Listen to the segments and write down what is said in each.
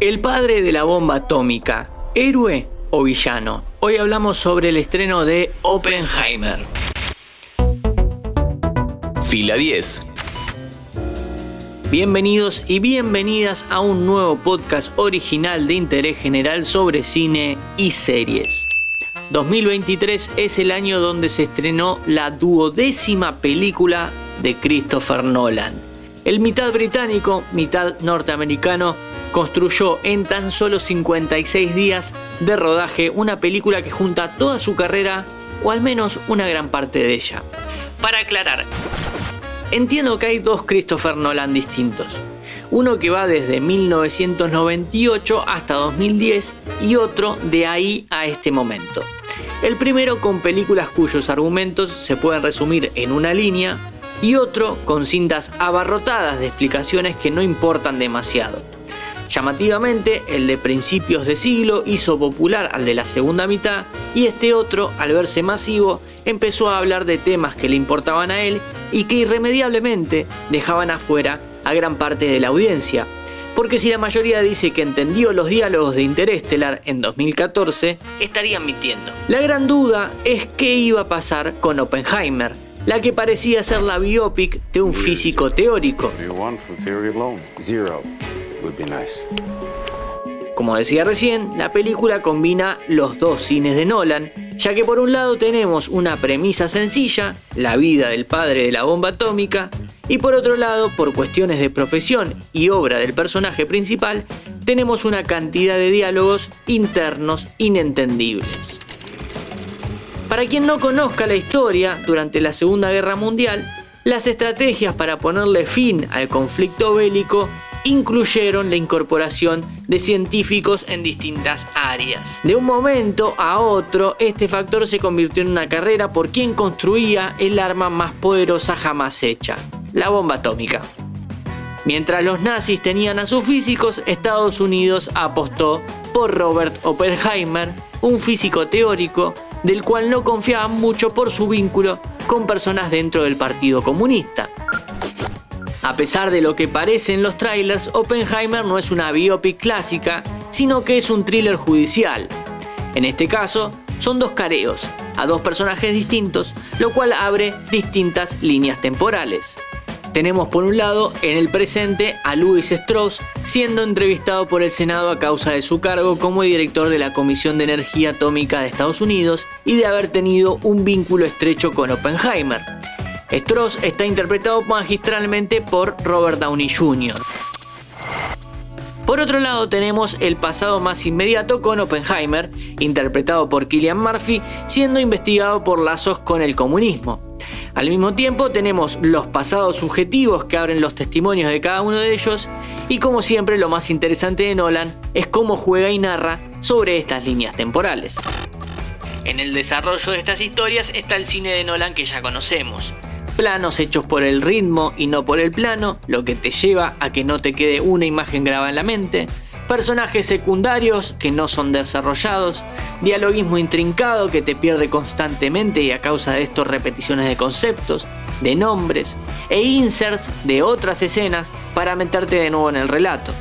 El padre de la bomba atómica, héroe o villano. Hoy hablamos sobre el estreno de Oppenheimer. Fila 10. Bienvenidos y bienvenidas a un nuevo podcast original de interés general sobre cine y series. 2023 es el año donde se estrenó la duodécima película de Christopher Nolan. El mitad británico, mitad norteamericano, construyó en tan solo 56 días de rodaje una película que junta toda su carrera, o al menos una gran parte de ella. Para aclarar, entiendo que hay dos Christopher Nolan distintos. Uno que va desde 1998 hasta 2010 y otro de ahí a este momento. El primero con películas cuyos argumentos se pueden resumir en una línea y otro con cintas abarrotadas de explicaciones que no importan demasiado. Llamativamente, el de principios de siglo hizo popular al de la segunda mitad y este otro, al verse masivo, empezó a hablar de temas que le importaban a él y que irremediablemente dejaban afuera a gran parte de la audiencia, porque si la mayoría dice que entendió los diálogos de Interestelar en 2014, estarían mintiendo. La gran duda es qué iba a pasar con Oppenheimer, la que parecía ser la biopic de un físico teórico. Como decía recién, la película combina los dos cines de Nolan, ya que por un lado tenemos una premisa sencilla, la vida del padre de la bomba atómica, y por otro lado, por cuestiones de profesión y obra del personaje principal, tenemos una cantidad de diálogos internos inentendibles. Para quien no conozca la historia, durante la Segunda Guerra Mundial, las estrategias para ponerle fin al conflicto bélico incluyeron la incorporación de científicos en distintas áreas. De un momento a otro, este factor se convirtió en una carrera por quien construía el arma más poderosa jamás hecha, la bomba atómica. Mientras los nazis tenían a sus físicos, Estados Unidos apostó por Robert Oppenheimer, un físico teórico del cual no confiaban mucho por su vínculo con personas dentro del Partido Comunista. A pesar de lo que parece en los trailers, Oppenheimer no es una biopic clásica, sino que es un thriller judicial. En este caso, son dos careos, a dos personajes distintos, lo cual abre distintas líneas temporales. Tenemos por un lado en el presente a Louis Strauss siendo entrevistado por el Senado a causa de su cargo como director de la Comisión de Energía Atómica de Estados Unidos y de haber tenido un vínculo estrecho con Oppenheimer. Strauss está interpretado magistralmente por Robert Downey Jr. Por otro lado tenemos el pasado más inmediato con Oppenheimer, interpretado por Killian Murphy, siendo investigado por lazos con el comunismo. Al mismo tiempo tenemos los pasados subjetivos que abren los testimonios de cada uno de ellos y como siempre lo más interesante de Nolan es cómo juega y narra sobre estas líneas temporales. En el desarrollo de estas historias está el cine de Nolan que ya conocemos planos hechos por el ritmo y no por el plano, lo que te lleva a que no te quede una imagen grabada en la mente, personajes secundarios que no son desarrollados, dialoguismo intrincado que te pierde constantemente y a causa de esto repeticiones de conceptos, de nombres e inserts de otras escenas para meterte de nuevo en el relato.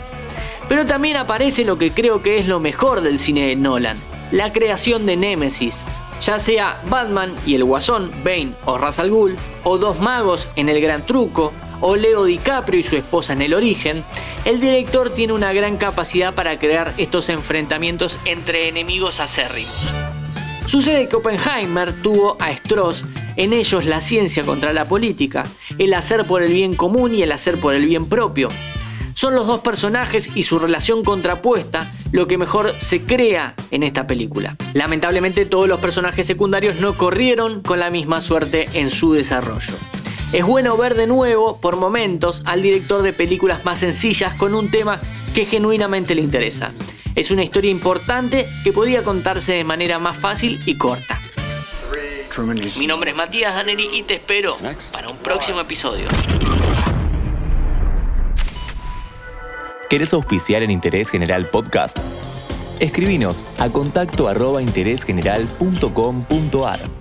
Pero también aparece lo que creo que es lo mejor del cine de Nolan, la creación de Némesis, ya sea Batman y el Guasón, Bane o Ra's al Ghul, o Dos Magos en El Gran Truco, o Leo DiCaprio y su esposa en El Origen, el director tiene una gran capacidad para crear estos enfrentamientos entre enemigos acérrimos. Sucede que Oppenheimer tuvo a Strauss en ellos la ciencia contra la política, el hacer por el bien común y el hacer por el bien propio, son los dos personajes y su relación contrapuesta lo que mejor se crea en esta película. Lamentablemente todos los personajes secundarios no corrieron con la misma suerte en su desarrollo. Es bueno ver de nuevo, por momentos, al director de películas más sencillas con un tema que genuinamente le interesa. Es una historia importante que podía contarse de manera más fácil y corta. Mi nombre es Matías Daneri y te espero para un próximo episodio. ¿Querés auspiciar en Interés General Podcast? Escribinos a contacto arroba interésgeneral.com.ar.